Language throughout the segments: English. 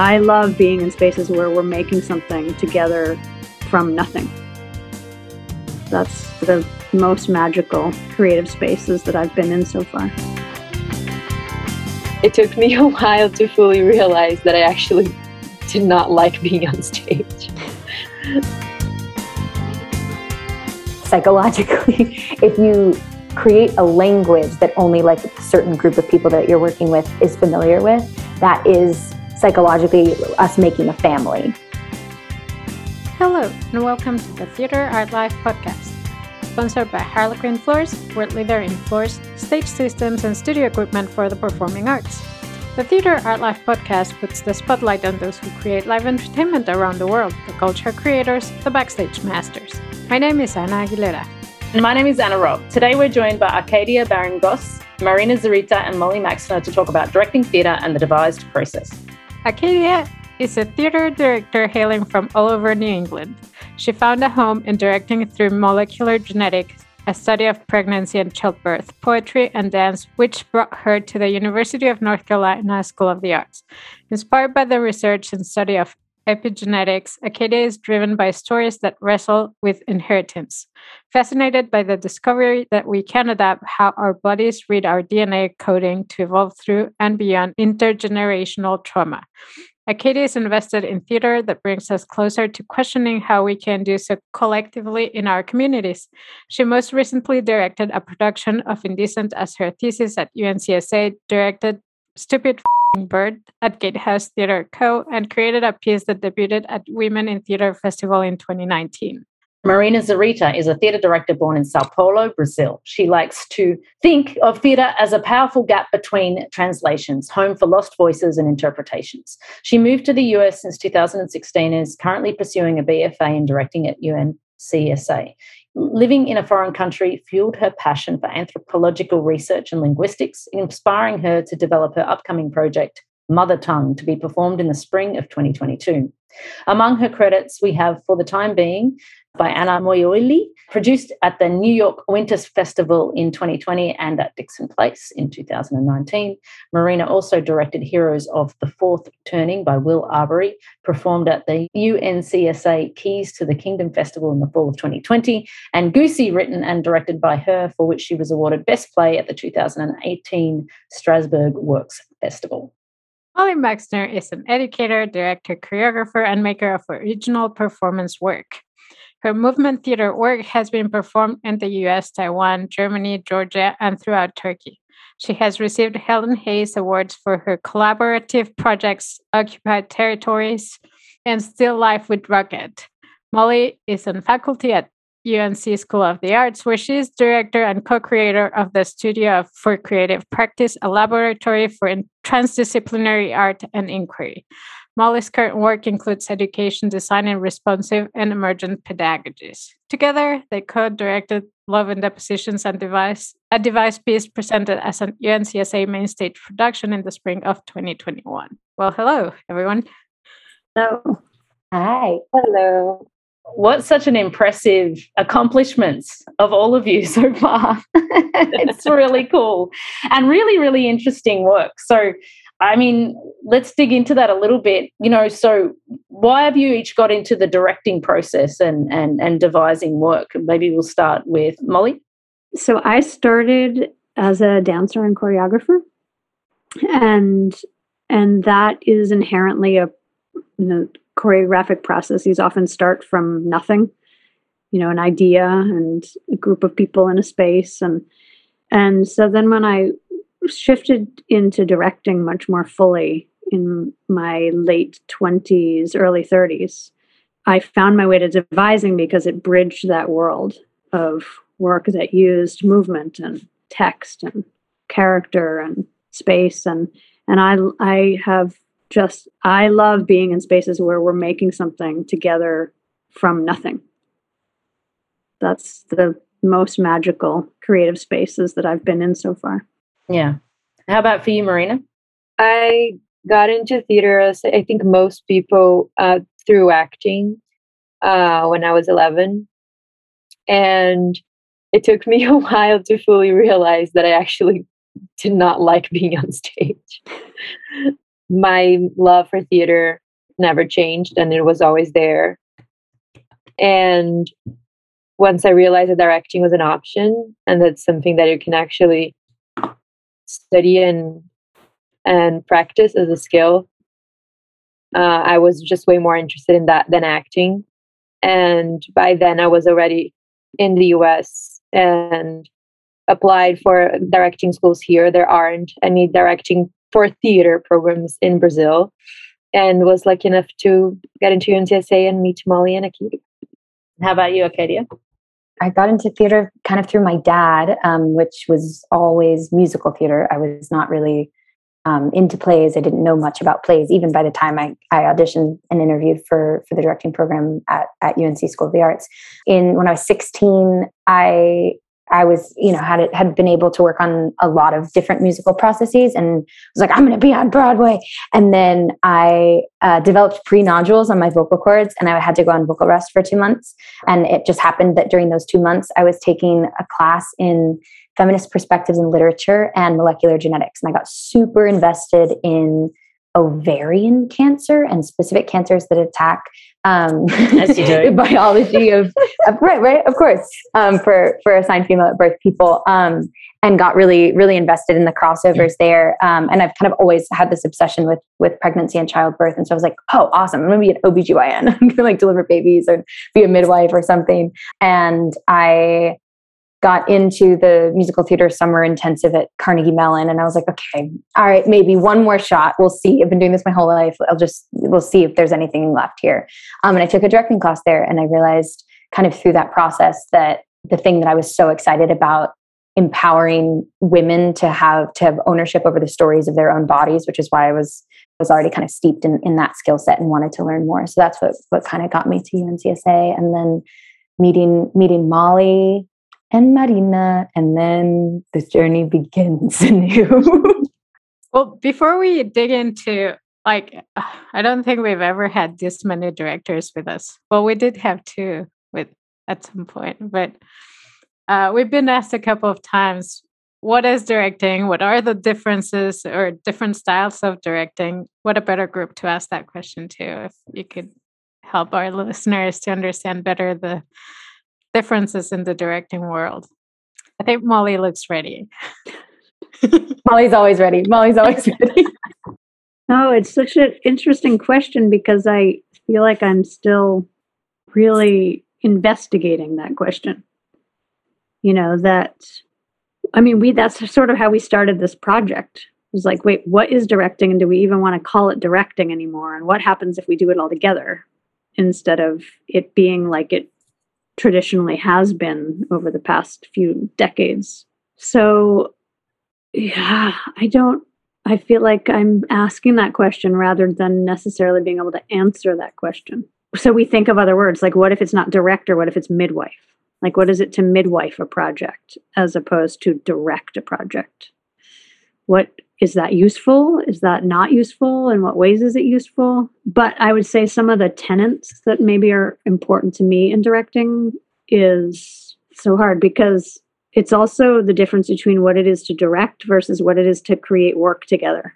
I love being in spaces where we're making something together from nothing. That's the most magical creative spaces that I've been in so far. It took me a while to fully realize that I actually did not like being on stage. Psychologically, if you create a language that only like a certain group of people that you're working with is familiar with, that is psychologically us making a family. Hello, and welcome to the Theatre Art Life podcast, sponsored by Harlequin Floors, world leader in floors, stage systems, and studio equipment for the performing arts. The Theatre Art Life podcast puts the spotlight on those who create live entertainment around the world, the culture creators, the backstage masters. My name is Ana Aguilera. And my name is Anna Robb. Today we're joined by Arcadia Baron Goss, Marina Zarita, and Molly Maxner to talk about directing theatre and the devised process. Arcadia is a theatre director hailing from all over New England. She found a home in directing through molecular genetics, a study of pregnancy and childbirth, poetry, and dance, which brought her to the University of North Carolina School of the Arts. Inspired by the research and study of epigenetics, Arcadia is driven by stories that wrestle with inheritance. Fascinated by the discovery that we can adapt how our bodies read our DNA coding to evolve through and beyond intergenerational trauma. Arcadia is invested in theater that brings us closer to questioning how we can do so collectively in our communities. She most recently directed a production of Indecent as her thesis at UNCSA, directed Stupid Bird at Gatehouse Theatre Co., and created a piece that debuted at Women in Theatre Festival in 2019. Marina Zarita is a theatre director born in Sao Paulo, Brazil. She likes to think of theatre as a powerful gap between translations, home for lost voices and interpretations. She moved to the US since 2016 and is currently pursuing a BFA in directing at UNCSA. Living in a foreign country fueled her passion for anthropological research and linguistics, inspiring her to develop her upcoming project, Mother Tongue, to be performed in the spring of 2022. Among her credits, we have For the Time Being by Anna Moyoili, produced at the New York Winters Festival in 2020 and at Dixon Place in 2019. Marina also directed Heroes of the Fourth Turning by Will Arbery, performed at the UNCSA Keys to the Kingdom Festival in the fall of 2020, and Goosey, written and directed by her, for which she was awarded Best Play at the 2018 Strasbourg Works Festival. Molly Maxner is an educator, director, choreographer, and maker of original performance work. Her movement theater work has been performed in the US, Taiwan, Germany, Georgia, and throughout Turkey. She has received Helen Hayes Awards for her collaborative projects Occupied Territories and Still Life with Rocket. Molly is on faculty at UNC School of the Arts, where she is director and co creator of the Studio for Creative Practice, a laboratory for transdisciplinary art and inquiry. Molly's current work includes education design in responsive and emergent pedagogies. Together, they co-directed Love and Depositions and Device, a device piece presented as an UNCSA main stage production in the spring of 2021. Well, hello, everyone. Hello. Hi. Hello. What such an impressive accomplishments of all of you so far. it's really cool and really, really interesting work. So I mean, let's dig into that a little bit. You know, so why have you each got into the directing process and and and devising work? Maybe we'll start with Molly. So I started as a dancer and choreographer, and and that is inherently a you know, choreographic process. These often start from nothing, you know, an idea and a group of people in a space, and and so then when I shifted into directing much more fully in my late 20s, early 30s. I found my way to devising because it bridged that world of work that used movement and text and character and space and and I I have just I love being in spaces where we're making something together from nothing. That's the most magical creative spaces that I've been in so far. Yeah. How about for you, Marina? I got into theater, as I think most people, uh, through acting uh, when I was 11. And it took me a while to fully realize that I actually did not like being on stage. my love for theater never changed and it was always there. And once I realized that directing was an option and that's something that you can actually study and and practice as a skill, uh, I was just way more interested in that than acting. And by then, I was already in the US and applied for directing schools here. There aren't any directing for theater programs in Brazil, and was lucky enough to get into UNCSA and meet Molly and Akidi. How about you, Arcadia? I got into theater kind of through my dad, um, which was always musical theater. I was not really um, into plays. I didn't know much about plays, even by the time I, I auditioned and interviewed for for the directing program at, at UNC School of the Arts. In when I was 16, I I was, you know, had had been able to work on a lot of different musical processes, and was like, I'm going to be on Broadway. And then I uh, developed pre nodules on my vocal cords, and I had to go on vocal rest for two months. And it just happened that during those two months, I was taking a class in feminist perspectives in literature and molecular genetics, and I got super invested in ovarian cancer and specific cancers that attack um, the biology of, of, right, right, of course, um, for for assigned female at birth people, um, and got really, really invested in the crossovers there. Um, and I've kind of always had this obsession with with pregnancy and childbirth, and so I was like, oh, awesome, I'm gonna be an OBGYN. I'm gonna like deliver babies or be a midwife or something. And I got into the musical theater summer intensive at Carnegie Mellon. And I was like, okay, all right, maybe one more shot. We'll see. I've been doing this my whole life. I'll just, we'll see if there's anything left here. Um, and I took a directing class there and I realized kind of through that process that the thing that I was so excited about empowering women to have to have ownership over the stories of their own bodies, which is why I was was already kind of steeped in, in that skill set and wanted to learn more. So that's what what kind of got me to UNCSA. And then meeting meeting Molly and Marina, and then this journey begins anew. well, before we dig into like, I don't think we've ever had this many directors with us. Well, we did have two with at some point, but uh, we've been asked a couple of times what is directing what are the differences or different styles of directing what a better group to ask that question to if you could help our listeners to understand better the differences in the directing world? I think Molly looks ready. Molly's always ready. Molly's always ready. No, it's such an interesting question because I feel like I'm still really investigating that question. You know, that I mean, we that's sort of how we started this project. It was like, wait, what is directing and do we even want to call it directing anymore? And what happens if we do it all together instead of it being like it traditionally has been over the past few decades. So, yeah, I don't, I feel like I'm asking that question rather than necessarily being able to answer that question. So we think of other words like, what if it's not director? What if it's midwife? Like, what is it to midwife a project as opposed to direct a project? What is that useful? Is that not useful? In what ways is it useful? But I would say some of the tenets that maybe are important to me in directing is so hard because it's also the difference between what it is to direct versus what it is to create work together.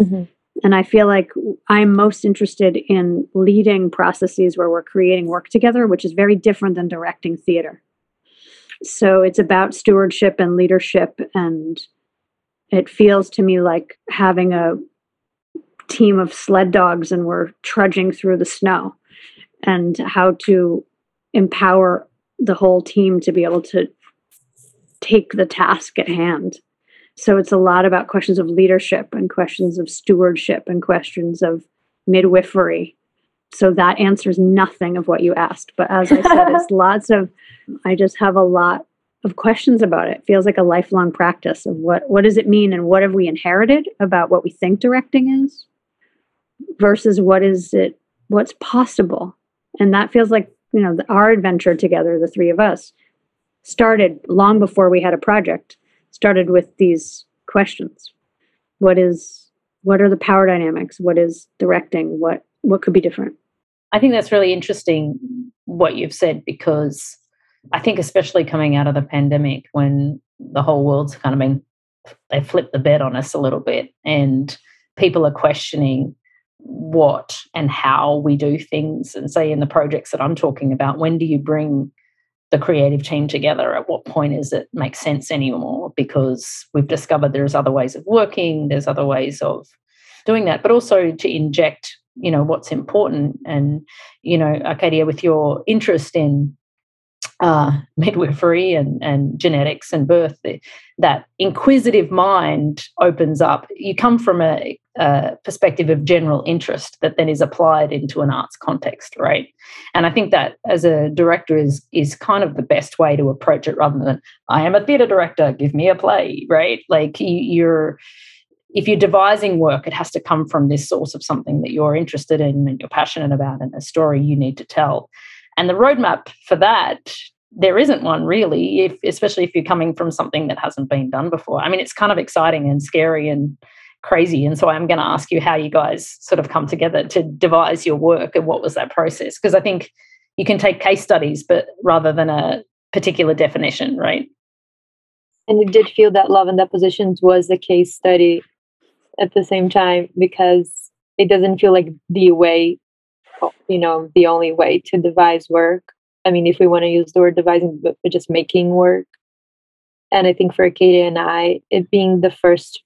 Mm-hmm. And I feel like I'm most interested in leading processes where we're creating work together, which is very different than directing theater. So it's about stewardship and leadership and it feels to me like having a team of sled dogs and we're trudging through the snow and how to empower the whole team to be able to take the task at hand. So it's a lot about questions of leadership and questions of stewardship and questions of midwifery. So that answers nothing of what you asked. But as I said, it's lots of, I just have a lot of questions about it. it. feels like a lifelong practice of what what does it mean and what have we inherited about what we think directing is versus what is it what's possible and that feels like you know our adventure together the three of us started long before we had a project started with these questions what is what are the power dynamics what is directing what what could be different i think that's really interesting what you've said because I think especially coming out of the pandemic when the whole world's kind of been they flipped the bed on us a little bit and people are questioning what and how we do things. And say in the projects that I'm talking about, when do you bring the creative team together? At what point is it make sense anymore? Because we've discovered there's other ways of working, there's other ways of doing that, but also to inject, you know, what's important. And, you know, Arcadia, with your interest in uh, midwifery and, and genetics and birth, that inquisitive mind opens up. You come from a, a, perspective of general interest that then is applied into an arts context, right? And I think that as a director is is kind of the best way to approach it, rather than I am a theatre director, give me a play, right? Like you, you're if you're devising work, it has to come from this source of something that you're interested in and you're passionate about and a story you need to tell. And the roadmap for that, there isn't one really, if, especially if you're coming from something that hasn't been done before. I mean, it's kind of exciting and scary and crazy. And so I'm going to ask you how you guys sort of come together to devise your work and what was that process? Because I think you can take case studies, but rather than a particular definition, right? And it did feel that Love and Depositions was a case study at the same time because it doesn't feel like the way you know the only way to devise work i mean if we want to use the word devising but just making work and i think for Arcadia and i it being the first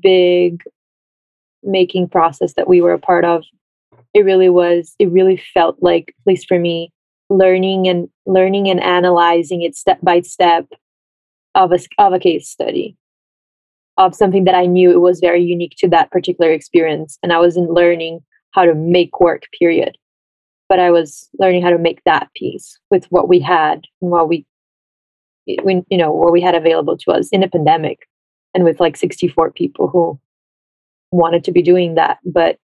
big making process that we were a part of it really was it really felt like at least for me learning and learning and analyzing it step by step of a, of a case study of something that I knew it was very unique to that particular experience. And I wasn't learning how to make work, period. But I was learning how to make that piece with what we had and what we, when you know, what we had available to us in a pandemic, and with like 64 people who wanted to be doing that, but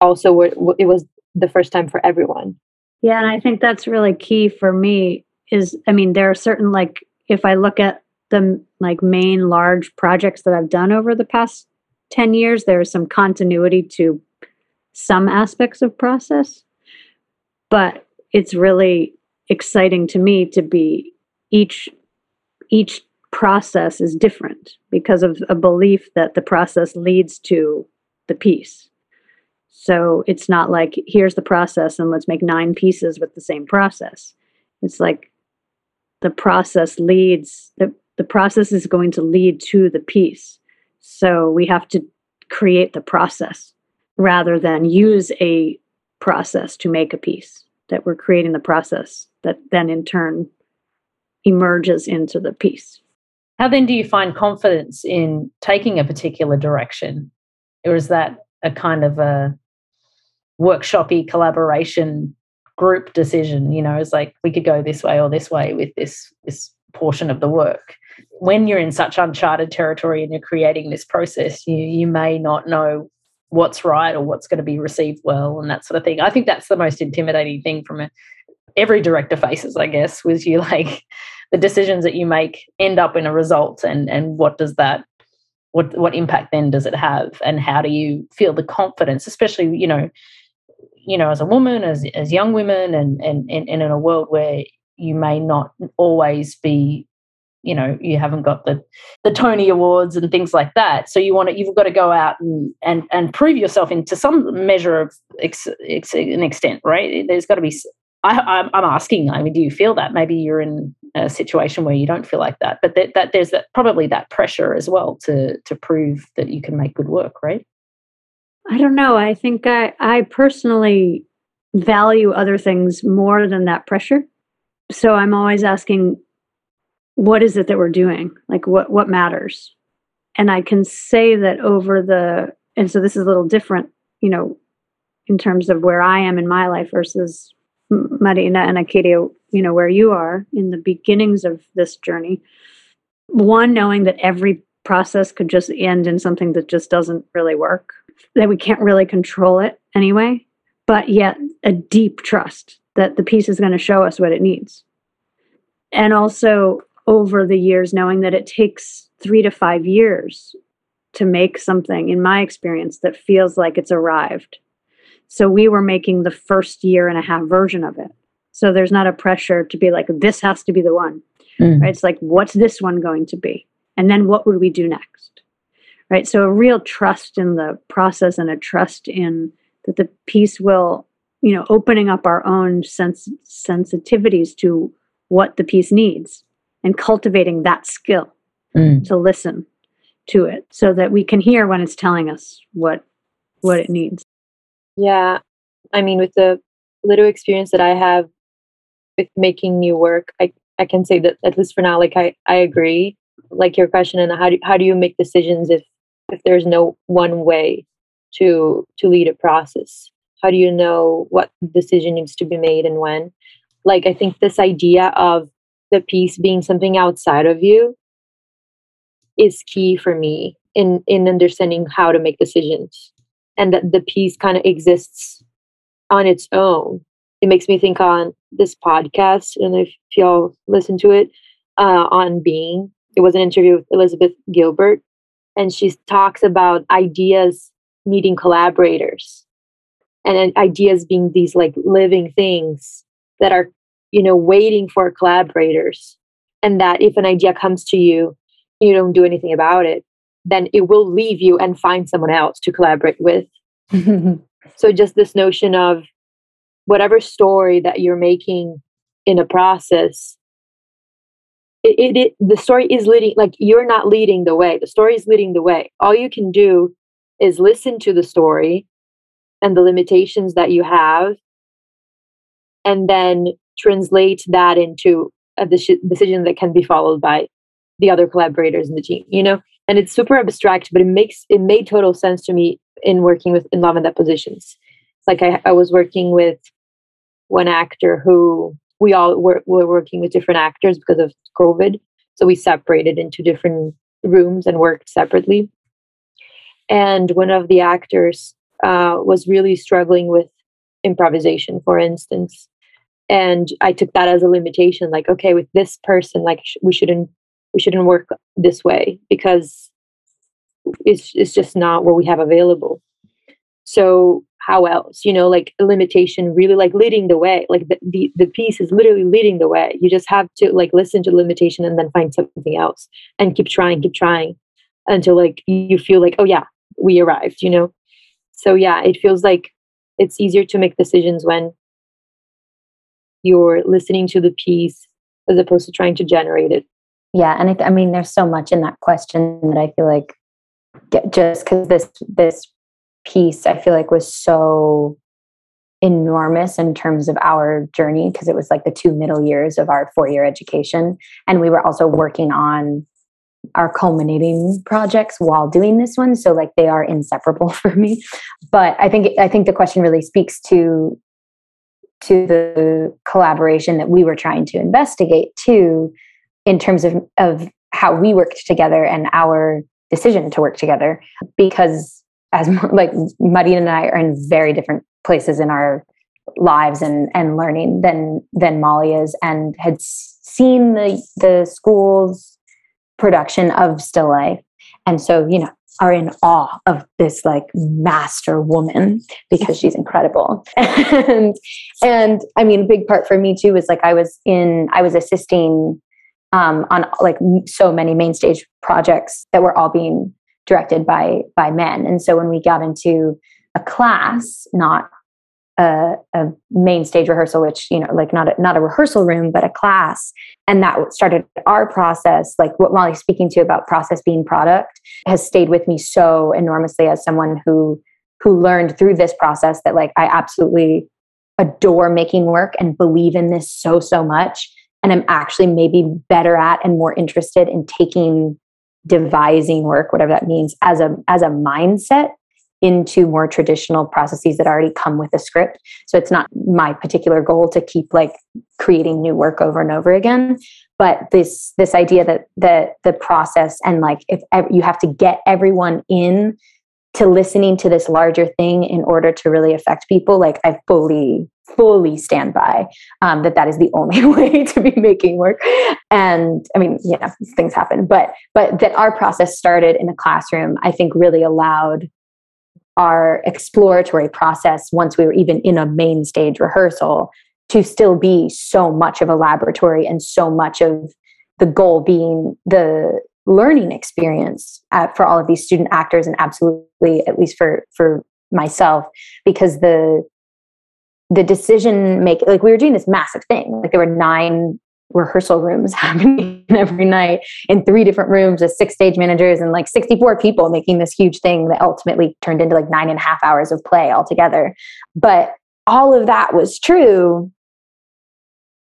also it was the first time for everyone. Yeah, and I think that's really key for me. Is I mean, there are certain like if I look at the like main large projects that I've done over the past 10 years, there's some continuity to some aspects of process. But it's really exciting to me to be each each process is different because of a belief that the process leads to the piece. So it's not like here's the process and let's make nine pieces with the same process. It's like the process leads the the process is going to lead to the piece. So we have to create the process rather than use a process to make a piece, that we're creating the process that then in turn emerges into the piece. How then do you find confidence in taking a particular direction? Or is that a kind of a workshopy collaboration group decision? You know, it's like we could go this way or this way with this this portion of the work when you're in such uncharted territory and you're creating this process, you you may not know what's right or what's going to be received well and that sort of thing. I think that's the most intimidating thing from a, every director faces, I guess, was you like the decisions that you make end up in a result and and what does that what what impact then does it have and how do you feel the confidence, especially, you know, you know, as a woman, as as young women and and, and, and in a world where you may not always be you know you haven't got the the Tony awards and things like that. So you want to you've got to go out and and and prove yourself into some measure of ex, ex, an extent right? There's got to be I, I'm, I'm asking I mean do you feel that? Maybe you're in a situation where you don't feel like that but that, that there's that probably that pressure as well to to prove that you can make good work right? I don't know. I think I I personally value other things more than that pressure. So I'm always asking what is it that we're doing? Like what what matters? And I can say that over the and so this is a little different, you know, in terms of where I am in my life versus Marina and Arcadia, you know, where you are in the beginnings of this journey. One, knowing that every process could just end in something that just doesn't really work, that we can't really control it anyway, but yet a deep trust that the piece is going to show us what it needs. And also over the years, knowing that it takes three to five years to make something, in my experience, that feels like it's arrived. So we were making the first year and a half version of it. So there's not a pressure to be like, this has to be the one, mm. right? It's like, what's this one going to be? And then what would we do next? right? So a real trust in the process and a trust in that the piece will, you know, opening up our own sense sensitivities to what the piece needs and cultivating that skill Mm. to listen to it so that we can hear when it's telling us what what it needs. Yeah. I mean, with the little experience that I have with making new work, I, I can say that at least for now, like I, I agree. Like your question and how do how do you make decisions if if there's no one way to to lead a process? How do you know what decision needs to be made and when? Like I think this idea of the piece being something outside of you is key for me in in understanding how to make decisions and that the piece kind of exists on its own. It makes me think on this podcast, and if y'all listen to it, uh, on Being, it was an interview with Elizabeth Gilbert, and she talks about ideas needing collaborators, and ideas being these like living things that are, you know, waiting for collaborators, and that if an idea comes to you, you don't do anything about it, then it will leave you and find someone else to collaborate with. So just this notion of whatever story that you're making in a process, it, it, it the story is leading like you're not leading the way. The story is leading the way. All you can do is listen to the story and the limitations that you have, and then translate that into a decision that can be followed by the other collaborators in the team. You know, and it's super abstract, but it makes it made total sense to me in working with in love and depositions. It's like I, I was working with one actor who we all were, were working with different actors because of COVID. So we separated into different rooms and worked separately. And one of the actors uh, was really struggling with improvisation, for instance. And I took that as a limitation, like, okay, with this person, like sh- we shouldn't we shouldn't work this way because it's it's just not what we have available. So how else? You know, like a limitation really like leading the way. Like the, the the piece is literally leading the way. You just have to like listen to limitation and then find something else and keep trying, keep trying until like you feel like, oh yeah, we arrived, you know? So yeah, it feels like it's easier to make decisions when you're listening to the piece as opposed to trying to generate it. yeah and I, th- I mean there's so much in that question that i feel like just because this this piece i feel like was so enormous in terms of our journey because it was like the two middle years of our four year education and we were also working on our culminating projects while doing this one so like they are inseparable for me but i think i think the question really speaks to to the collaboration that we were trying to investigate too in terms of of how we worked together and our decision to work together. Because as like Marina and I are in very different places in our lives and and learning than than Molly is and had seen the the school's production of Still Life. And so you know are in awe of this like master woman because she's incredible. And and I mean a big part for me too was like I was in I was assisting um, on like so many main stage projects that were all being directed by by men. And so when we got into a class not a, a main stage rehearsal which you know like not a, not a rehearsal room but a class. And that started our process like what molly's speaking to about process being product has stayed with me so enormously as someone who who learned through this process that like i absolutely adore making work and believe in this so so much. And i'm actually maybe better at and more interested in taking devising work whatever that means as a as a mindset into more traditional processes that already come with a script. So it's not my particular goal to keep like creating new work over and over again but this this idea that that the process and like if ev- you have to get everyone in to listening to this larger thing in order to really affect people like i fully fully stand by um, that that is the only way to be making work. And i mean yeah things happen but but that our process started in a classroom i think really allowed our exploratory process once we were even in a main stage rehearsal to still be so much of a laboratory and so much of the goal being the learning experience uh, for all of these student actors and absolutely at least for for myself because the the decision make like we were doing this massive thing. Like there were nine rehearsal rooms happening every night in three different rooms with six stage managers and like 64 people making this huge thing that ultimately turned into like nine and a half hours of play altogether. But all of that was true.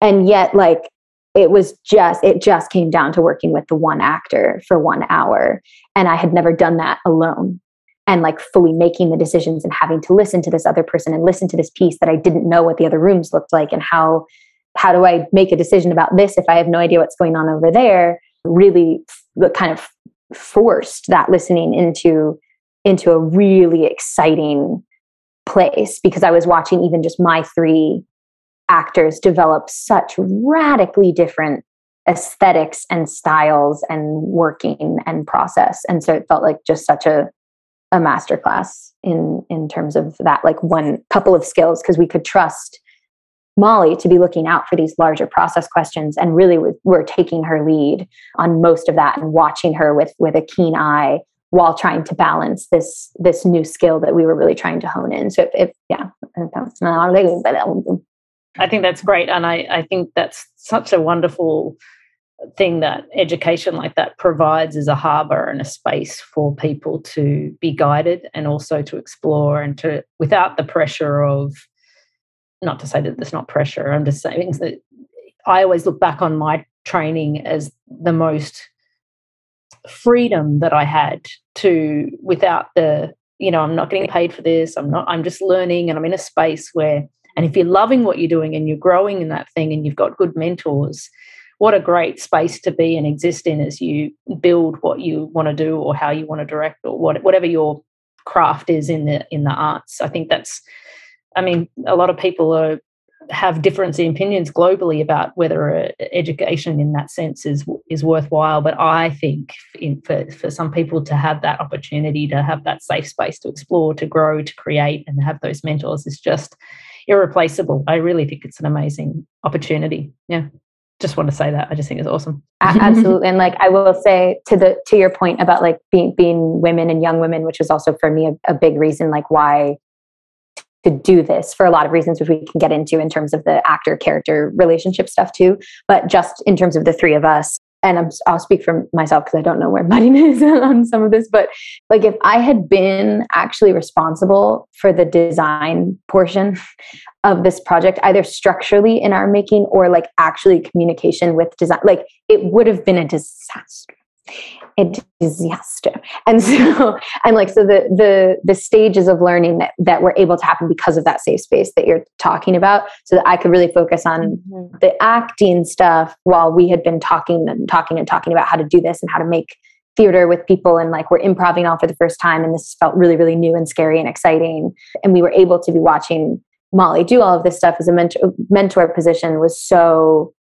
And yet like it was just it just came down to working with the one actor for one hour. And i had never done that alone. And like fully making the decisions and having to listen to this other person and listen to this piece that i didn't know what the other rooms looked like and how how do i make a decision about this if i have no idea what's going on over there really kind of forced that listening into into a really exciting place because i was watching even just my three actors develop such radically different aesthetics and styles and working and process. And so it felt like just such a a masterclass in in terms of that like one couple of skills because we could trust Molly to be looking out for these larger process questions and really we're taking her lead on most of that and watching her with with a keen eye while trying to balance this this new skill that we were really trying to hone in so if, if yeah I think that's great. And I, I think that's such a wonderful thing that education like that provides as a harbor and a space for people to be guided and also to explore and to without the pressure of not to say that there's not pressure i'm just saying that i always look back on my training as the most freedom that i had to without the you know i'm not getting paid for this i'm not i'm just learning and i'm in a space where and if you're loving what you're doing and you're growing in that thing and you've got good mentors, what a great space to be and exist in as you build what you want to do or how you want to direct or what, whatever your craft is in the in the arts. I think that's I mean, a lot of people are have different opinions globally about whether uh, education in that sense is is worthwhile. But I think in, for for some people to have that opportunity to have that safe space to explore, to grow, to create, and have those mentors is just irreplaceable. I really think it's an amazing opportunity. Yeah. Just want to say that. I just think it's awesome. Absolutely. and like I will say to the to your point about like being being women and young women, which was also for me a, a big reason like why to do this for a lot of reasons, which we can get into in terms of the actor character relationship stuff too. But just in terms of the three of us, and I'm, I'll speak for myself because I don't know where Buddy is on some of this, but like if I had been actually responsible for the design portion of this project, either structurally in our making or like actually communication with design, like it would have been a disaster a disaster and so and like so the the the stages of learning that that were able to happen because of that safe space that you're talking about so that i could really focus on mm-hmm. the acting stuff while we had been talking and talking and talking about how to do this and how to make theater with people and like we're improvising all for the first time and this felt really really new and scary and exciting and we were able to be watching molly do all of this stuff as a mentor mentor position was so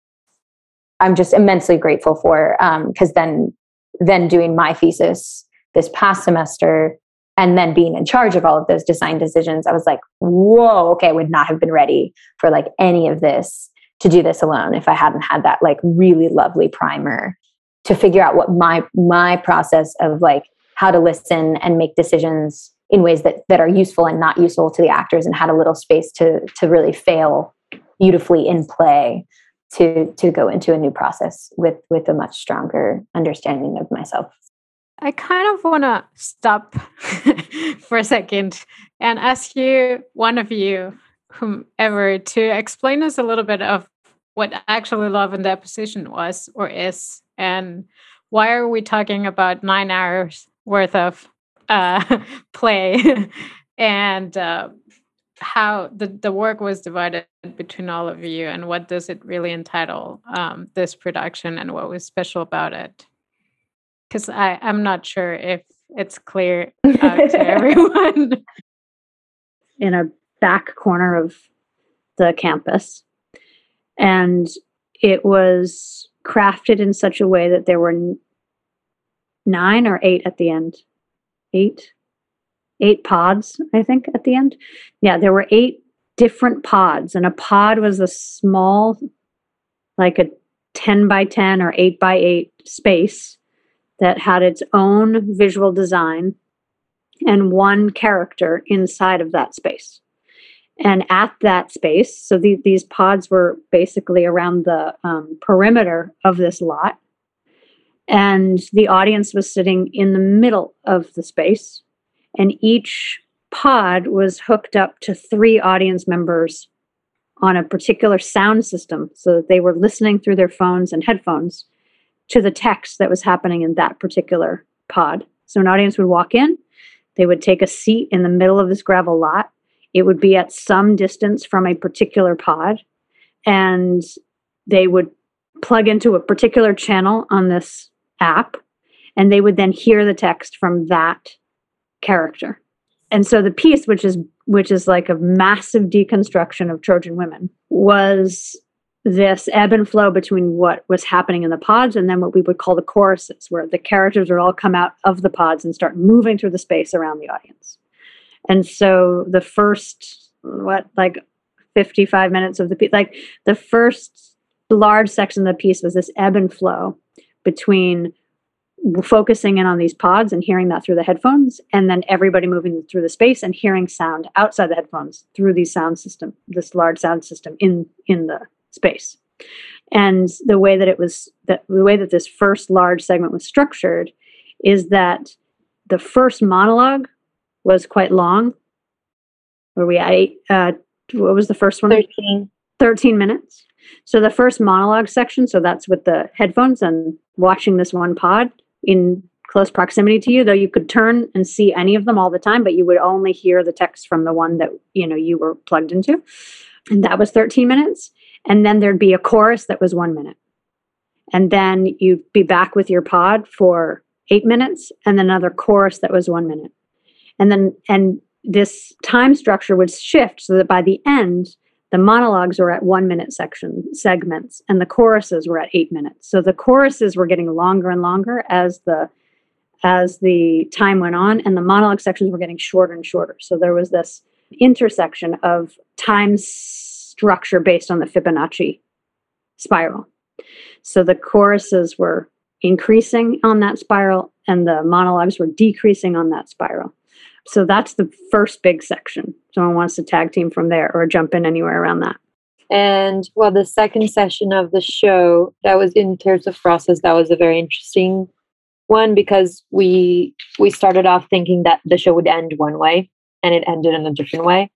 i'm just immensely grateful for because um, then then doing my thesis this past semester and then being in charge of all of those design decisions, I was like, whoa, okay, I would not have been ready for like any of this to do this alone if I hadn't had that like really lovely primer to figure out what my my process of like how to listen and make decisions in ways that that are useful and not useful to the actors and had a little space to to really fail beautifully in play to to go into a new process with with a much stronger understanding of myself. I kind of want to stop for a second and ask you one of you whomever to explain us a little bit of what actually love in that position was or is and why are we talking about nine hours worth of uh, play? And uh, how the, the work was divided between all of you and what does it really entitle um, this production and what was special about it? Because i'm not sure if it's clear uh, to everyone. In a back corner of the campus. And it was crafted in such a way that there were nine or eight at the end? Eight eight pods, I think, at the end. Yeah, there were eight different pods, and a pod was a small, like a 10 by 10 or 8 by 8 space that had its own visual design and one character inside of that space. And at that space, so the, these pods were basically around the um, perimeter of this lot. And the audience was sitting in the middle of the space. And each pod was hooked up to three audience members on a particular sound system so that they were listening through their phones and headphones to the text that was happening in that particular pod. So an audience would walk in, they would take a seat in the middle of this gravel lot. It would be at some distance from a particular pod, and they would plug into a particular channel on this app, and they would then hear the text from that character. And so the piece, which is which is like a massive deconstruction of Trojan women, was this ebb and flow between what was happening in the pods and then what we would call the choruses, where the characters would all come out of the pods and start moving through the space around the audience. And so the first, what, like 55 minutes of the piece, like the first large section of the piece was this ebb and flow between focusing in on these pods and hearing that through the headphones and then everybody moving through the space and hearing sound outside the headphones through these sound system this large sound system in in the space. And the way that it was that the way that this first large segment was structured is that the first monologue was quite long. Where we at eight, uh, what was the first one? 13. 13 minutes. So the first monologue section, so that's with the headphones and watching this one pod in close proximity to you, though you could turn and see any of them all the time, but you would only hear the text from the one that you know you were plugged into. And that was 13 minutes. And then there'd be a chorus that was one minute. And then you'd be back with your pod for eight minutes and then another chorus that was one minute. And then, and this time structure would shift so that by the end, the monologues were at one minute section segments and the choruses were at eight minutes. So the choruses were getting longer and longer as the as the time went on and the monologue sections were getting shorter and shorter. So there was this intersection of time structure based on the Fibonacci spiral. So the choruses were increasing on that spiral and the monologues were decreasing on that spiral. So that's the first big section. Someone wants to tag team from there or jump in anywhere around that. And well, the second session of the show, that was in terms of process, that was a very interesting one because we we started off thinking that the show would end one way and it ended in a different way,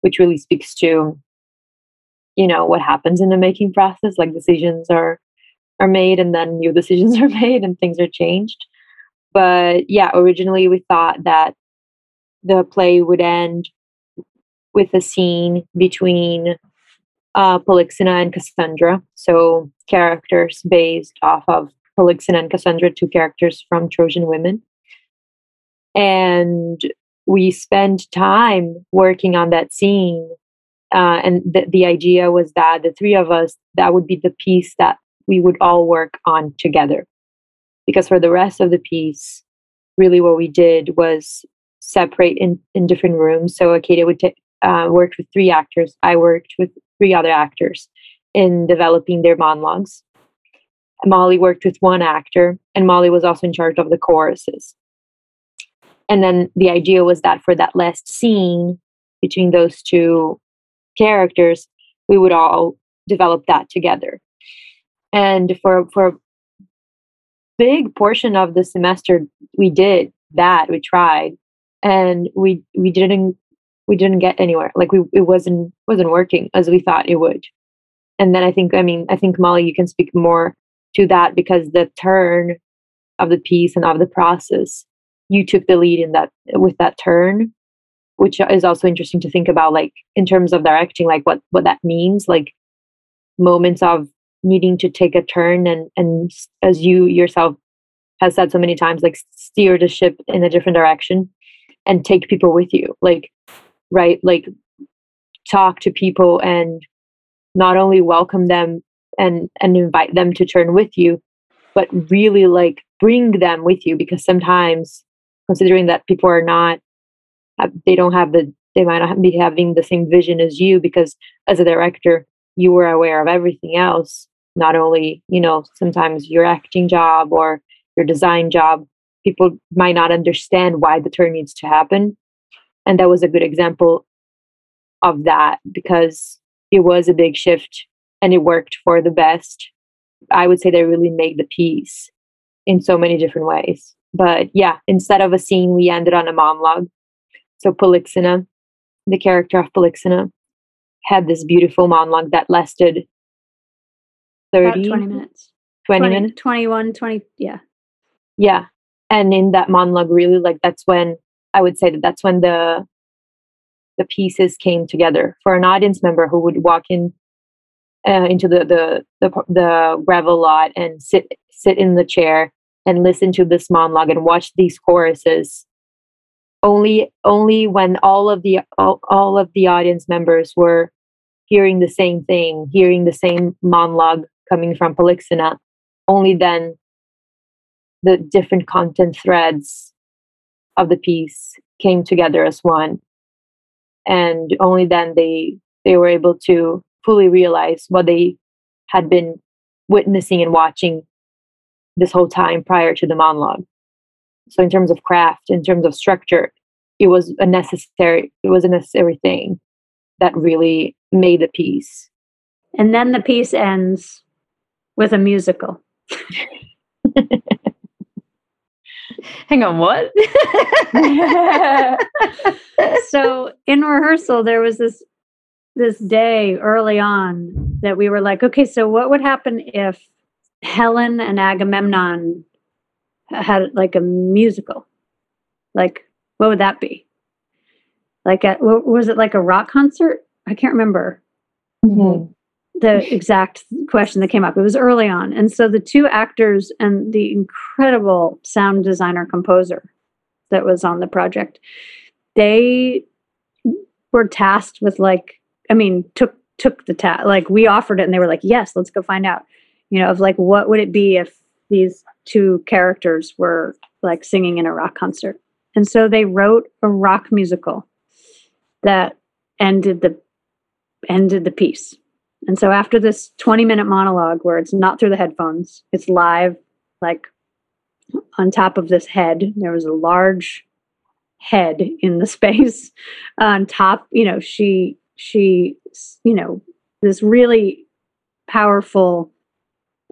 which really speaks to you know what happens in the making process like decisions are are made and then new decisions are made and things are changed but yeah originally we thought that the play would end with a scene between uh, Polyxena and Cassandra. So characters based off of Polyxena and Cassandra, two characters from Trojan Women. And we spent time working on that scene uh, and the, the idea was that the three of us that would be the piece that we would all work on together because for the rest of the piece really what we did was separate in, in different rooms. So akita would t- uh, worked with three actors. I worked with three other actors in developing their monologues. Molly worked with one actor and molly was also in charge of the choruses. And then the idea was that for that last scene between those two characters, we would all develop that together. And for for a big portion of the semester, we did that. We tried, and we we didn't we didn't get anywhere. Like we it wasn't wasn't working as we thought it would. And then I think I mean I think Molly, you can speak more to that because the turn of the piece and of the process, you took the lead in that with that turn which is also interesting to think about like in terms of directing like what what that means like moments of needing to take a turn and and as you yourself has said so many times like steer the ship in a different direction and take people with you like right like talk to people and not only welcome them and and invite them to turn with you but really like bring them with you because sometimes considering that people are not they don't have the they might not be having the same vision as you because as a director you were aware of everything else not only you know sometimes your acting job or your design job people might not understand why the turn needs to happen and that was a good example of that because it was a big shift and it worked for the best i would say they really made the piece in so many different ways but yeah instead of a scene we ended on a monologue so Polixena, the character of Polixena, had this beautiful monologue that lasted 30 About 20 minutes. 20 20, minutes 21, 20. Yeah. yeah and in that monologue really like that's when i would say that that's when the the pieces came together for an audience member who would walk in uh, into the, the the the gravel lot and sit sit in the chair and listen to this monologue and watch these choruses. Only only when all of the all, all of the audience members were hearing the same thing hearing the same monologue coming from polixena only then the different content threads of the piece came together as one. And only then they they were able to fully realize what they had been witnessing and watching this whole time prior to the monologue. So in terms of craft in terms of structure it was a necessary it was a necessary thing that really made the piece. And then the piece ends with a musical. Hang on, what? so in rehearsal there was this this day early on that we were like okay so what would happen if helen and agamemnon had like a musical like what would that be like a, what, was it like a rock concert i can't remember Mhm. The exact question that came up. It was early on. And so the two actors and the incredible sound designer composer that was on the project, they were tasked with like, I mean, took took the task like we offered it and they were like, yes, let's go find out. You know, of like what would it be if these two characters were like singing in a rock concert. And so they wrote a rock musical that ended the ended the piece. And so after this 20 minute monologue where it's not through the headphones, it's live, like on top of this head, there was a large head in the space on top, you know, she, she, you know, this really powerful,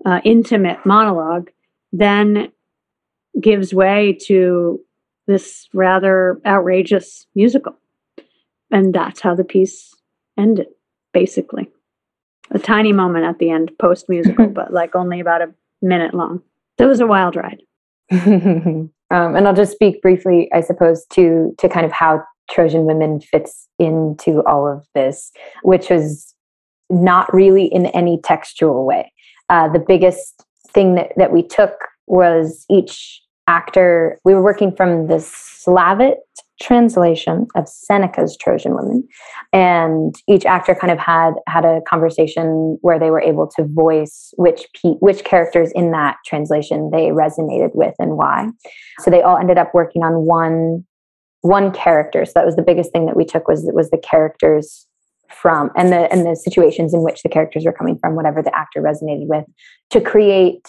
uh, intimate monologue then gives way to this rather outrageous musical. And that's how the piece ended, basically a tiny moment at the end post musical, but like only about a minute long. So it was a wild ride. um, and I'll just speak briefly, I suppose, to to kind of how Trojan Women fits into all of this, which was not really in any textual way. Uh, the biggest thing that, that we took was each actor, we were working from the Slavitt translation of Seneca's Trojan Women. And each actor kind of had had a conversation where they were able to voice which pe- which characters in that translation they resonated with and why. So they all ended up working on one one character. So that was the biggest thing that we took was was the characters from and the and the situations in which the characters were coming from, whatever the actor resonated with, to create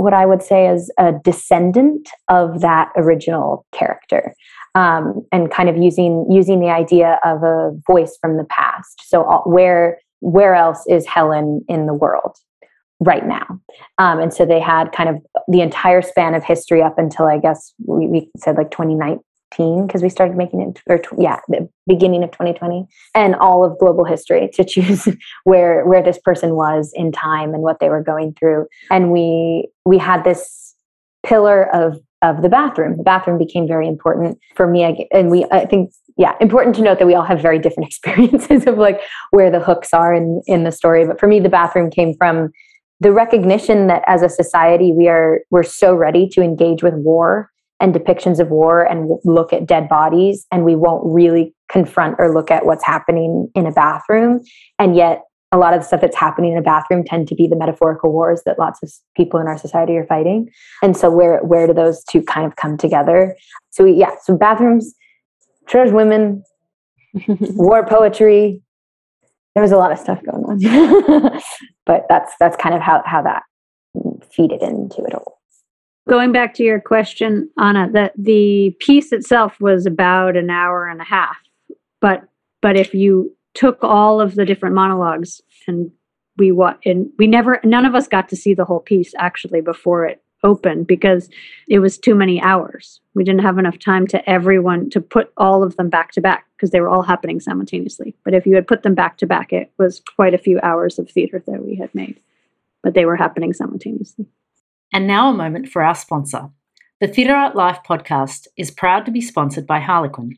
what I would say is a descendant of that original character, um, and kind of using using the idea of a voice from the past. So all, where where else is Helen in the world right now? Um, and so they had kind of the entire span of history up until I guess we, we said like 2019 because we started making it or yeah the beginning of 2020 and all of global history to choose where where this person was in time and what they were going through. And we we had this pillar of of the bathroom. The bathroom became very important for me and we i think yeah important to note that we all have very different experiences of like where the hooks are in in the story. But for me the bathroom came from the recognition that as a society we are we're so ready to engage with war and depictions of war and look at dead bodies and we won't really confront or look at what's happening in a bathroom. And yet a lot of the stuff that's happening in a bathroom tend to be the metaphorical wars that lots of people in our society are fighting. And so where where do those two kind of come together? So we, yeah so bathrooms Trojan women war poetry. There was a lot of stuff going on. But that's that's kind of how how that feeded into it all going back to your question, Anna, that the piece itself was about an hour and a half. But but if you took all of the different monologues and we what and we never none of us got to see the whole piece actually before it opened because it was too many hours. We didn't have enough time to everyone to put all of them back to back because they were all happening simultaneously. But if you had put them back to back, it was quite a few hours of theater that we had made, but they were happening simultaneously. And now a moment for our sponsor. The Theatre Art Life podcast is proud to be sponsored by Harlequin.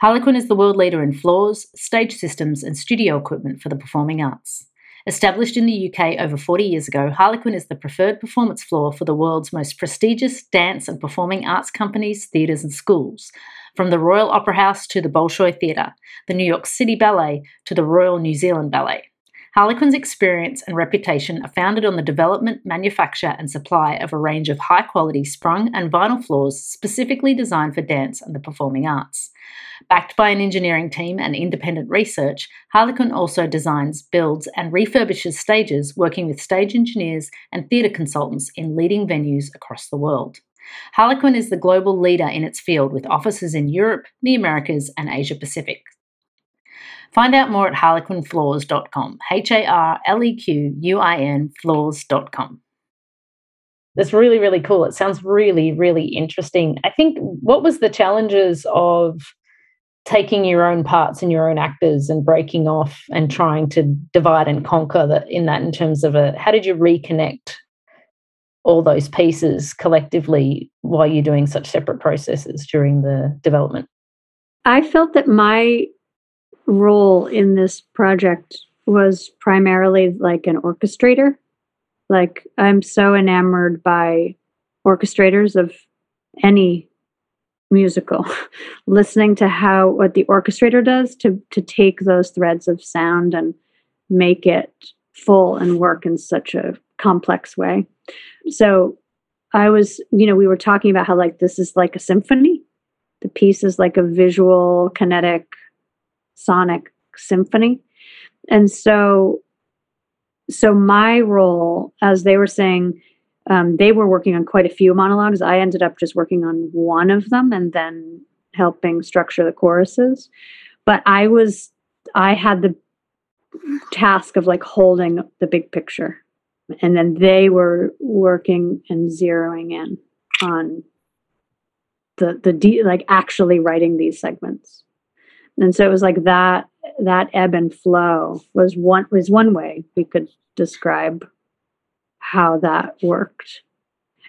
Harlequin is the world leader in floors, stage systems, and studio equipment for the performing arts. Established in the UK over 40 years ago, Harlequin is the preferred performance floor for the world's most prestigious dance and performing arts companies, theatres, and schools. From the Royal Opera House to the Bolshoi Theatre, the New York City Ballet to the Royal New Zealand Ballet. Harlequin's experience and reputation are founded on the development, manufacture, and supply of a range of high quality sprung and vinyl floors specifically designed for dance and the performing arts. Backed by an engineering team and independent research, Harlequin also designs, builds, and refurbishes stages, working with stage engineers and theatre consultants in leading venues across the world. Harlequin is the global leader in its field with offices in Europe, the Americas, and Asia Pacific. Find out more at harlequinfloors.com, H A R L E Q U I N floors.com. That's really, really cool. It sounds really, really interesting. I think what was the challenges of taking your own parts and your own actors and breaking off and trying to divide and conquer that in that in terms of a how did you reconnect all those pieces collectively while you're doing such separate processes during the development i felt that my role in this project was primarily like an orchestrator. Like i'm so enamored by orchestrators of any musical listening to how what the orchestrator does to to take those threads of sound and make it full and work in such a complex way. So i was you know we were talking about how like this is like a symphony. The piece is like a visual kinetic sonic symphony and so so my role as they were saying um, they were working on quite a few monologues. I ended up just working on one of them and then helping structure the choruses. But I was, I had the task of like holding the big picture. And then they were working and zeroing in on the, the, de- like actually writing these segments. And so it was like that, that ebb and flow was one, was one way we could describe how that worked.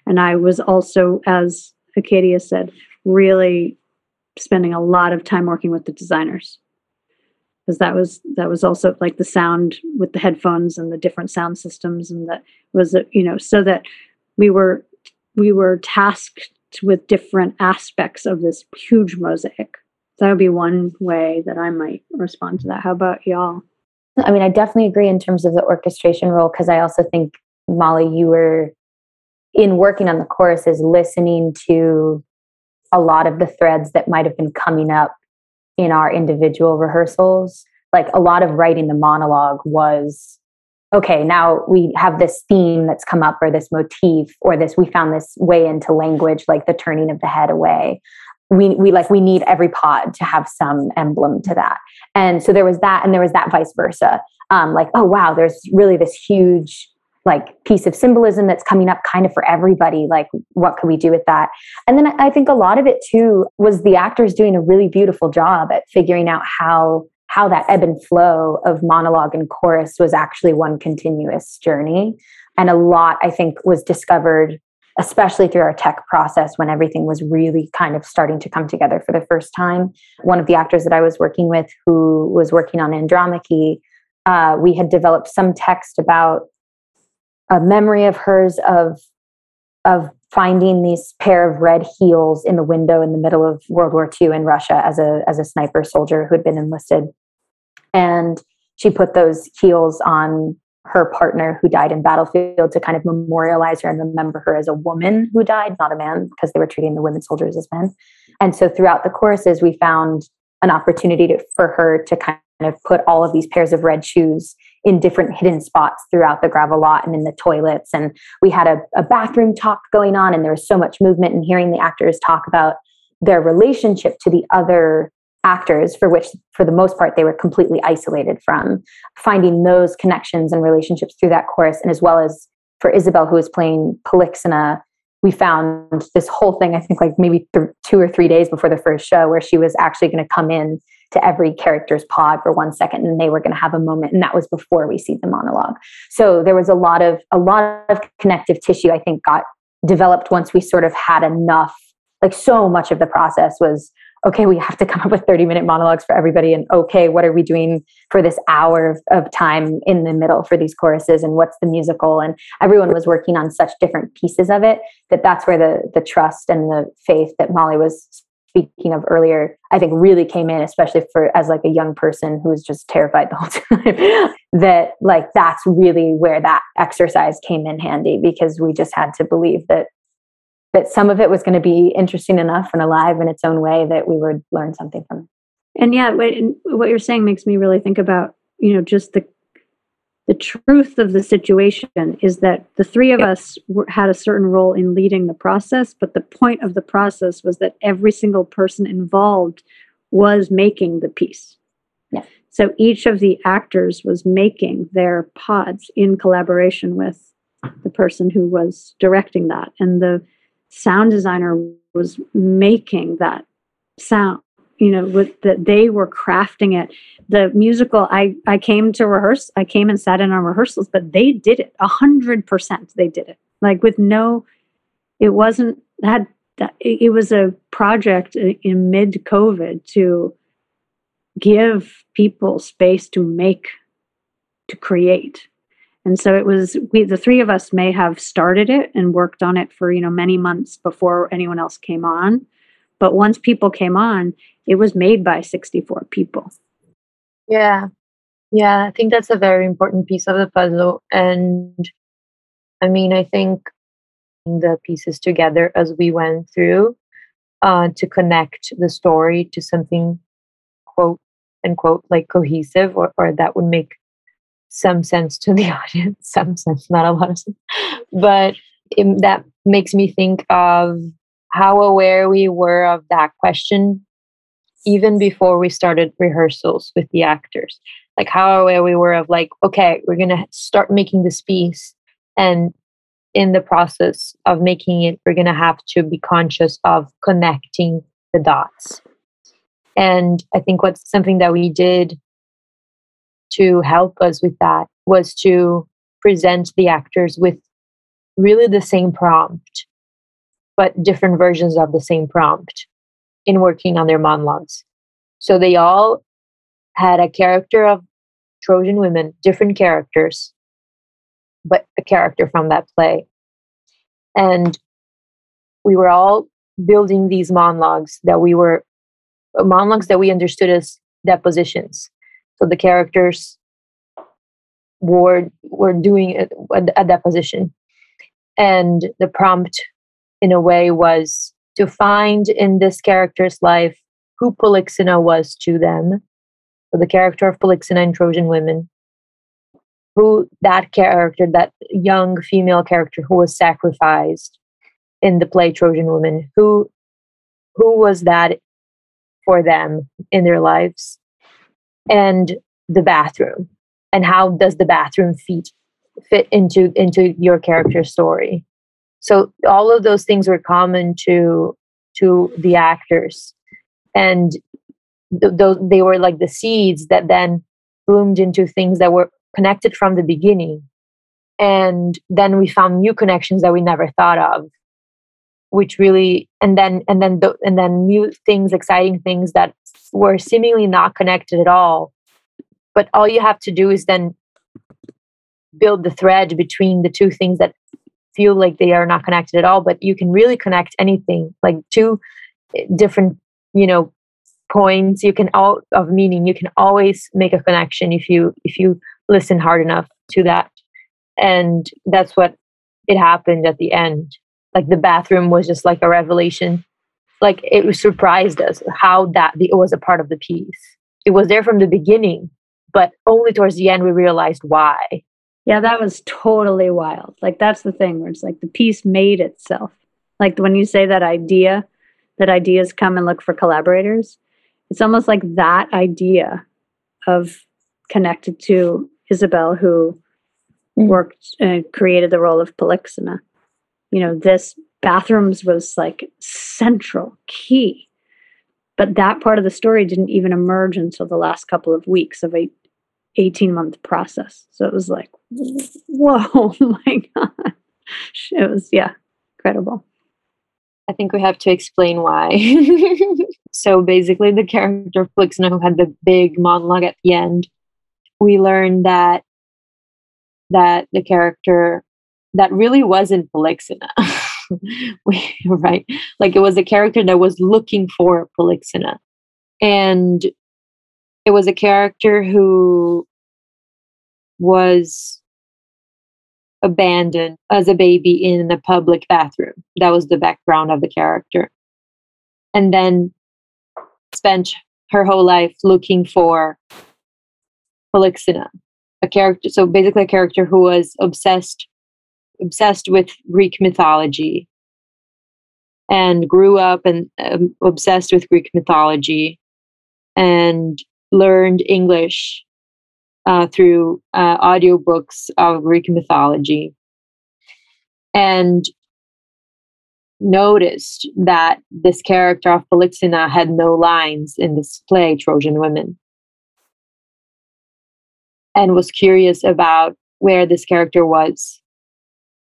And I was also, as Arcadia said, really spending a lot of time working with the designers because that was that was also like the sound with the headphones and the different sound systems and that was you know so that we were we were tasked with different aspects of this huge mosaic that would be one way that i might respond to that how about y'all i mean i definitely agree in terms of the orchestration role because i also think Molly, you were in working on the chorus is listening to a lot of the threads that might have been coming up in our individual rehearsals. Like a lot of writing the monologue was okay, now we have this theme that's come up, or this motif, or this, we found this way into language, like the turning of the head away. We, we like we need every pod to have some emblem to that. And so there was that and there was that vice versa. Um, like oh wow there's really this huge like piece of symbolism that's coming up kind of for everybody. Like what could we do with that? And then i think a lot of it too was the actors doing a really beautiful job at figuring out how how that ebb and flow of monologue and chorus was actually one continuous journey. And a lot i think was discovered especially through our tech process when everything was really kind of starting to come together for the first time. One of the actors that i was working with who was working on andromache uh, we had developed some text about a memory of hers of of finding these pair of red heels in the window in the middle of World War II in Russia as a as a sniper soldier who had been enlisted, and she put those heels on her partner who died in battlefield to kind of memorialize her and remember her as a woman who died, not a man, because they were treating the women soldiers as men. And so throughout the courses, we found an opportunity to, for her to kind of put all of these pairs of red shoes in different hidden spots throughout the gravel lot and in the toilets. And we had a, a bathroom talk going on, and there was so much movement and hearing the actors talk about their relationship to the other actors for which for the most part they were completely isolated from finding those connections and relationships through that chorus and as well as for isabel who was playing polixena we found this whole thing i think like maybe th- two or three days before the first show where she was actually going to come in to every character's pod for one second and they were going to have a moment and that was before we see the monologue. So there was a lot of a lot of connective tissue i think got developed once we sort of had enough like so much of the process was okay, we have to come up with 30 minute monologues for everybody. And okay, what are we doing for this hour of, of, time in the middle for these choruses and what's the musical? And everyone was working on such different pieces of it that that's where the, the trust and the faith that Molly was speaking of earlier, I think really came in, especially for as like a young person who was just terrified the whole time. that like that's really where that exercise came in handy because we just had to believe that that some of it was going to be interesting enough and alive in its own way that we would learn something from it. And yeah, what, what you're saying makes me really think about, you know, just the the truth of the situation is that the three of us were, had a certain role in leading the process, but the point of the process was that every single person involved was making the piece. Yeah. So each of the actors was making their pods in collaboration with the person who was directing that. And the sound designer was making that sound you know with that they were crafting it. The musical i i came to rehearse i came and sat in on rehearsals but they did it a hundred percent they did it. Like with no it wasn't that it was a project in mid covid to give people space to make to create and so it was we the three of us may have started it and worked on it for, you know, many months before anyone else came on. But once people came on, it was made by 64 people. Yeah. Yeah, I think that's a very important piece of the puzzle. And I mean, I think the pieces together as we went through uh, to connect the story to something, quote unquote, like cohesive or, or that would make some sense to the audience, some sense, not a lot of sense. But it, that makes me think of how aware we were of that question even before we started rehearsals with the actors. Like how aware we were of like, okay, we're gonna start making this piece and in the process of making it, we're gonna have to be conscious of connecting the dots. And I think what's something that we did to help us with that was to present the actors with really the same prompt, but different versions of the same prompt in working on their monologues. So they all had a character of Trojan women, different characters, but a character from that play. And we were all building these monologues that we were monologues that we understood as depositions so the characters were were doing it at that position, and the prompt, in a way, was to find in this character's life who Polixena was to them. So the character of Polixena in Trojan Women, who that character, that young female character who was sacrificed in the play Trojan Women, who who was that for them in their lives and the bathroom and how does the bathroom fit fit into into your character story? So all of those things were common to to the actors and th- those they were like the seeds that then bloomed into things that were connected from the beginning and then we found new connections that we never thought of which really and then and then the, and then new things exciting things that were seemingly not connected at all. But all you have to do is then build the thread between the two things that feel like they are not connected at all but you can really connect anything like two eh, different you know points. You can all of meaning you can always make a connection if you if you listen hard enough to that. And that's what it happened at the end like the bathroom was just like a revelation like it surprised us how that it was a part of the piece it was there from the beginning but only towards the end we realized why. Yeah, that was totally wild. Like that's the thing where it's like the piece made itself. Like when you say that idea, that ideas come and look for collaborators, it's almost like that idea of connected to Isabel, who mm. worked and created the role of Polyxena. You know, this bathrooms was like central, key. But that part of the story didn't even emerge until the last couple of weeks of a 18 month process. So it was like, whoa, oh my God. It was, yeah, incredible. I think we have to explain why. so basically, the character of Polyxena, who had the big monologue at the end, we learned that that the character that really wasn't Polyxena. right? Like it was a character that was looking for Polyxena. And it was a character who was abandoned as a baby in a public bathroom. That was the background of the character. And then spent her whole life looking for Polyxena, a character. So basically, a character who was obsessed, obsessed with Greek mythology, and grew up and um, obsessed with Greek mythology, and learned English uh, through uh, audiobooks of Greek mythology and noticed that this character of Polyxena had no lines in this play, Trojan Women, and was curious about where this character was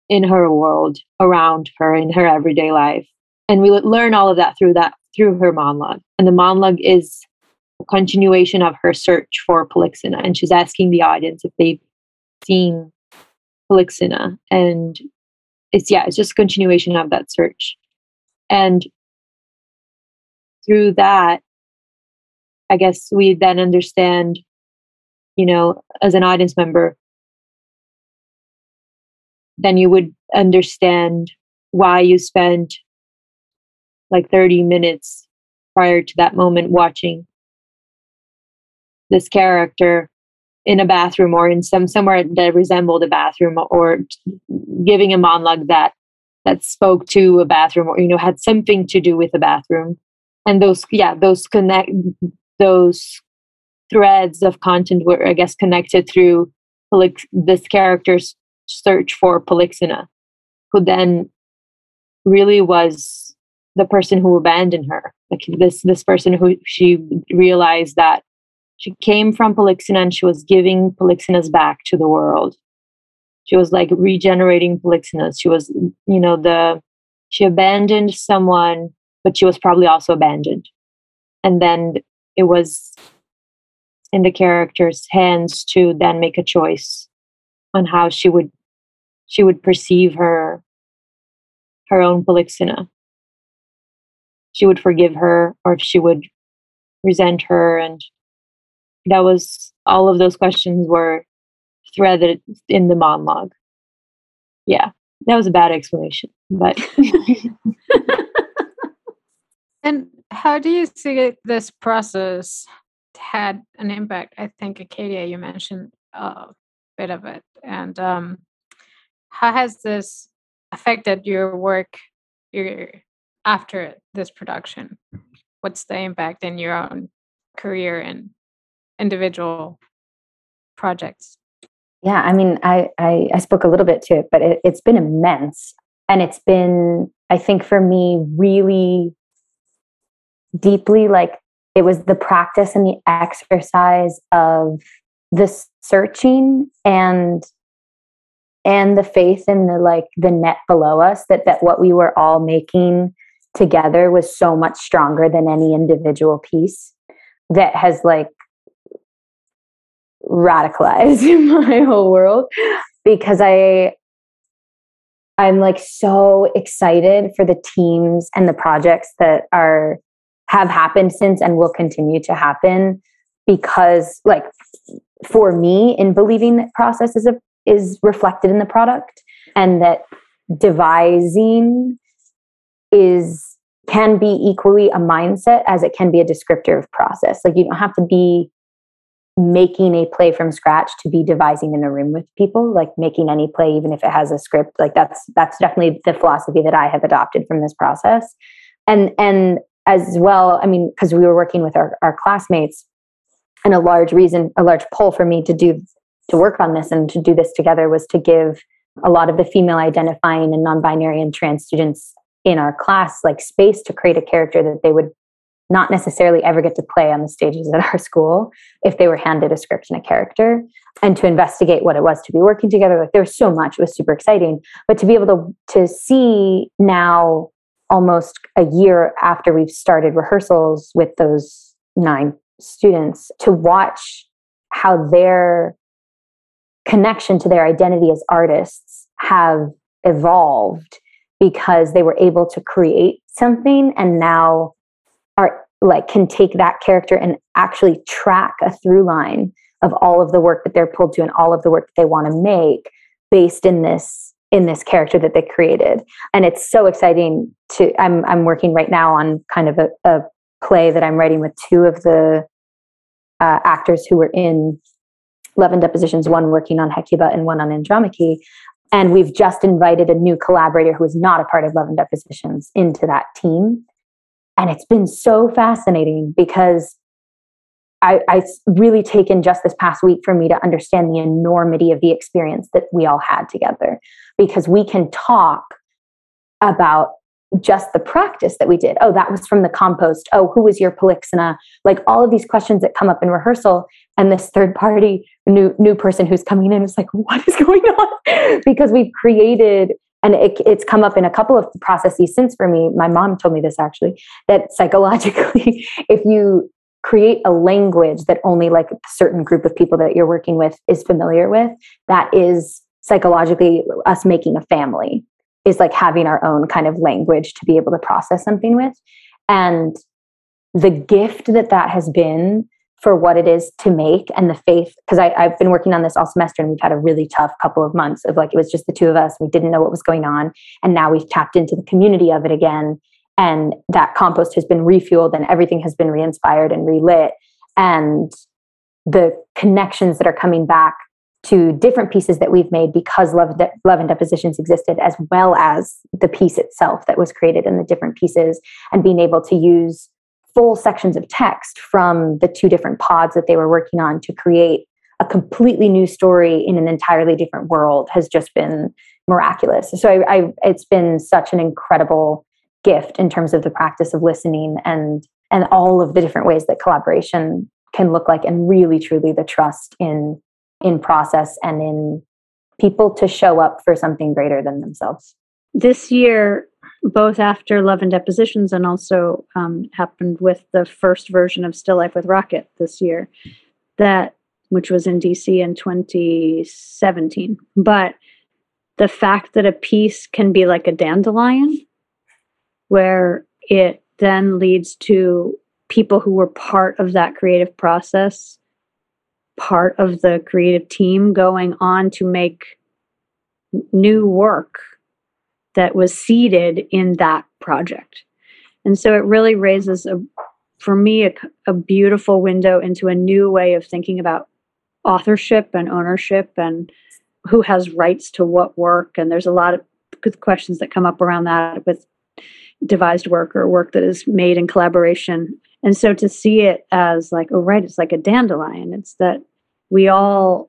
in her world, around her, in her everyday life. And we learn all of that through that through her monologue. And the monologue is a continuation of her search for Polixena. And she's asking the audience if they've seen Polixena. And it's, yeah, it's just a continuation of that search. And through that, I guess we then understand, you know, as an audience member, then you would understand why you spent like 30 minutes prior to that moment watching this character in a bathroom or in some somewhere that resembled a bathroom or giving a monologue that that spoke to a bathroom or you know had something to do with a bathroom. And those yeah those connect those threads of content were i guess connected through like this character's search for Polixena, who then really was the person who abandoned her like this this person who she realized that she came from Polixena and she was giving Polixena's back to the world. She was like regenerating Polyxenas. She was, you know, the she abandoned someone, but she was probably also abandoned. And then it was in the character's hands to then make a choice on how she would she would perceive her her own Polyxena. She would forgive her or if she would resent her and that was all of those questions were threaded in the monologue. Yeah, that was a bad explanation, but. and how do you see this process had an impact? I think Arcadia, you mentioned a bit of it, and um, how has this affected your work your, after this production? What's the impact in your own career and individual projects? Yeah, I mean, I, I, I spoke a little bit to it, but it, it's been immense. And it's been, I think for me, really deeply like it was the practice and the exercise of the searching and and the faith in the like the net below us that that what we were all making together was so much stronger than any individual piece that has like radicalized my whole world. Because I I'm like so excited for the teams and the projects that are have happened since and will continue to happen because like for me in believing that process is a, is reflected in the product and that devising is can be equally a mindset as it can be a descriptor of process. Like you don't have to be making a play from scratch to be devising in a room with people like making any play even if it has a script. Like that's that's definitely the philosophy that i have adopted from this process. And and as well i mean because we were working with our, our classmates and a large reason a large pull for me to do to work on this and to do this together was to give a lot of the female identifying and non-binary and trans students in our class like space to create a character that they would not necessarily ever get to play on the stages at our school if they were handed a script and a character and to investigate what it was to be working together. Like there was so much it was super exciting. But to be able to to see now almost a year after we've started rehearsals with those nine students to watch how their connection to their identity as artists have evolved because they were able to create something and now are like can take that character and actually track a through line of all of the work that they're pulled to and all of the work that they want to make based in this in this character that they created. And it's so exciting to i'm i'm working right now on kind of a, a play that i'm writing with two of the uh, actors who were in love and depositions one working on hecuba and one on andromache. And we've just invited a new collaborator who is not a part of love and depositions into that team. And it's been so fascinating because I, I really taken just this past week for me to understand the enormity of the experience that we all had together. Because we can talk about just the practice that we did. Oh, that was from the compost. Oh, who was your polyxena? Like all of these questions that come up in rehearsal. And this third party new new person who's coming in is like, what is going on? because we've created and it, it's come up in a couple of processes since for me my mom told me this actually that psychologically if you create a language that only like a certain group of people that you're working with is familiar with that is psychologically us making a family is like having our own kind of language to be able to process something with. And the gift that that has been for what it is to make and the faith because i've been working on this all semester and we've had a really tough couple of months of like it was just the two of us we didn't know what was going on and now we've tapped into the community of it again and that compost has been refueled and everything has been re-inspired and relit and the connections that are coming back to different pieces that we've made because love, De- love and depositions existed as well as the piece itself that was created in the different pieces and being able to use full sections of text from the two different pods that they were working on to create a completely new story in an entirely different world has just been miraculous. So I, I, it's been such an incredible gift in terms of the practice of listening and and all of the different ways that collaboration can look like and really truly the trust in in process and in people to show up for something greater than themselves. This year, both after Love and Depositions and also um, happened with the first version of Still Life with Rocket this year, that which was in DC in 2017. But the fact that a piece can be like a dandelion, where it then leads to people who were part of that creative process, part of the creative team going on to make new work that was seeded in that project. And so it really raises a for me a, a, beautiful window into a new way of thinking about authorship and ownership and who has rights to what work and there's a lot of good questions that come up around that with devised work or work that is made in collaboration and so to see it as like oh right it's like a dandelion. It's that we all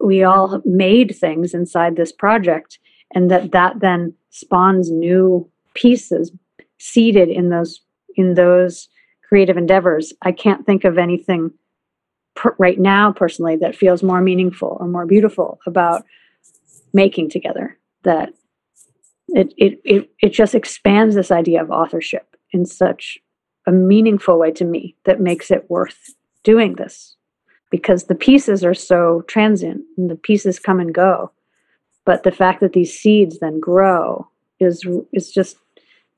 we all made things inside this project and that that then spawns new pieces seeded in those in those creative endeavors. I can't think of anything per, right now personally that feels more meaningful or more beautiful about making together that it it it, it just expands this idea of authorship in such a meaningful way to me that makes it worth doing this. Because the pieces are so transient and the pieces come and go but the fact that these seeds then grow is is just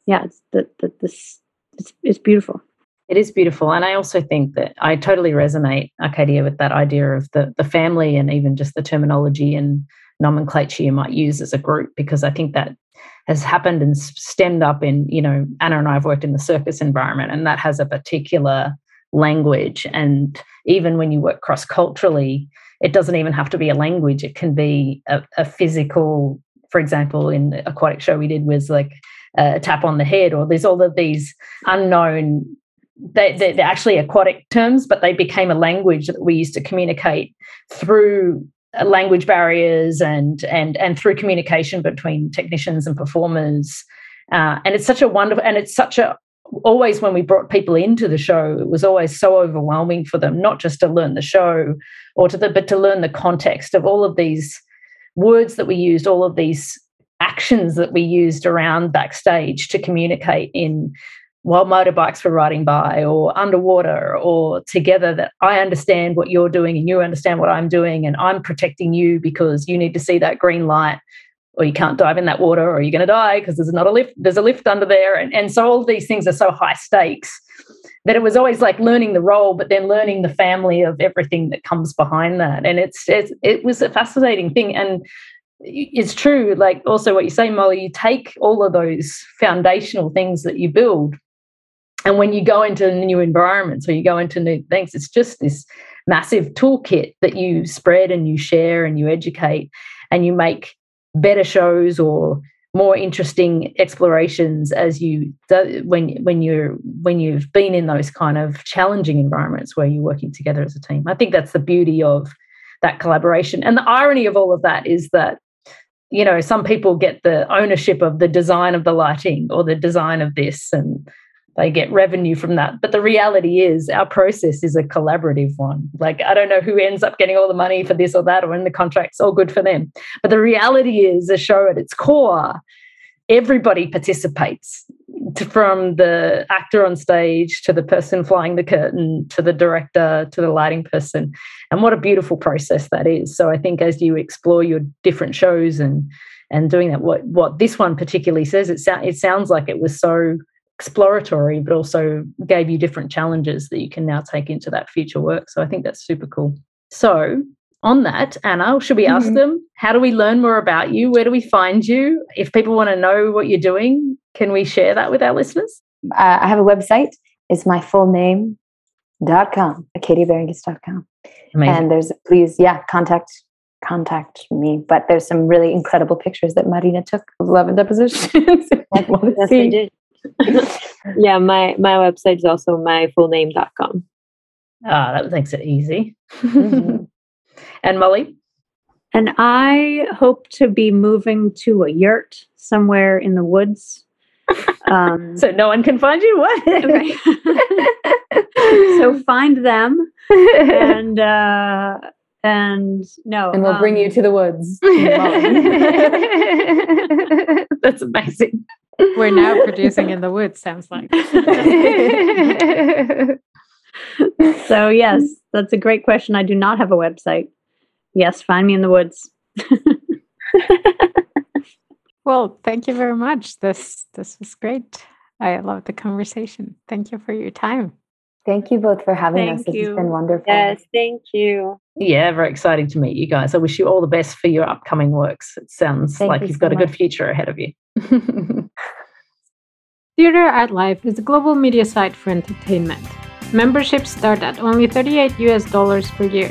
yeah it's that that this it's, it's beautiful. It is beautiful and i also think that i totally resonate arcadia with that idea of the the family and even just the terminology and nomenclature you might use as a group because i think that has happened and stemmed up in you know anna and i have worked in the circus environment and that has a particular language. And even when you work cross culturally, it doesn't even have to be a language, it can be a, a physical, for example, in the aquatic show we did was like a tap on the head, or there's all of these unknown they, they're, actually aquatic terms, but they became a language that we used to communicate through language barriers and and and through communication between technicians and performers. Uh, and it's such a wonderful, and it's such a always when we brought people into the show, it was always so overwhelming for them, not just to learn the show or to the, but to learn the context of all of these words that we used, all of these actions that we used around backstage to communicate in while motorbikes were riding by or underwater or together that I understand what you're doing and you understand what I'm doing and I'm protecting you because you need to see that green light or you can't dive in that water or you're going to die because there's not a lift there's a lift under there. And, and so all these things are so high stakes that it was always like learning the role but then learning the family of everything that comes behind that. And it's, it's it was a fascinating thing. And it's true like also what you say molly you take all of those foundational things that you build and when you go into new environments or you go into new things, it's just this massive toolkit that you spread and you share and you educate and you make better shows or more interesting explorations as you when when you're when you've been in those kind of challenging environments where you're working together as a team. I think that's the beauty of that collaboration. And the irony of all of that is that you know some people get the ownership of the design of the lighting or the design of this and they get revenue from that. But the reality is, our process is a collaborative one. Like, I don't know who ends up getting all the money for this or that, or in the contracts, all good for them. But the reality is, a show at its core, everybody participates to, from the actor on stage to the person flying the curtain to the director to the lighting person. And what a beautiful process that is. So I think as you explore your different shows and and doing that, what what this one particularly says, it, so, it sounds like it was so exploratory, but also gave you different challenges that you can now take into that future work. So I think that's super cool. So, on that, Anna, should we ask mm-hmm. them how do we learn more about you? Where do we find you? If people want to know what you're doing, can we share that with our listeners? Uh, I have a website. It's my full name dot com, akadiabaringas.com. Amazing. And there's please, yeah, contact contact me. But there's some really incredible pictures that Marina took of love and depositions. yes, I did. Yeah, my my website is also myfullname.com. Ah, that makes it easy. Mm-hmm. and Molly? And I hope to be moving to a yurt somewhere in the woods. Um, so no one can find you? What? so find them and uh, and no and we'll um, bring you um, to the woods that's amazing we're now producing in the woods, sounds like. so, yes, that's a great question. I do not have a website. Yes, find me in the woods. well, thank you very much. This this was great. I love the conversation. Thank you for your time. Thank you both for having thank us. This has been wonderful. Yes, thank you. Yeah, very exciting to meet you guys. I wish you all the best for your upcoming works. It sounds thank like you have so got much. a good future ahead of you. Theatre Art Life is a global media site for entertainment. Memberships start at only 38 US dollars per year.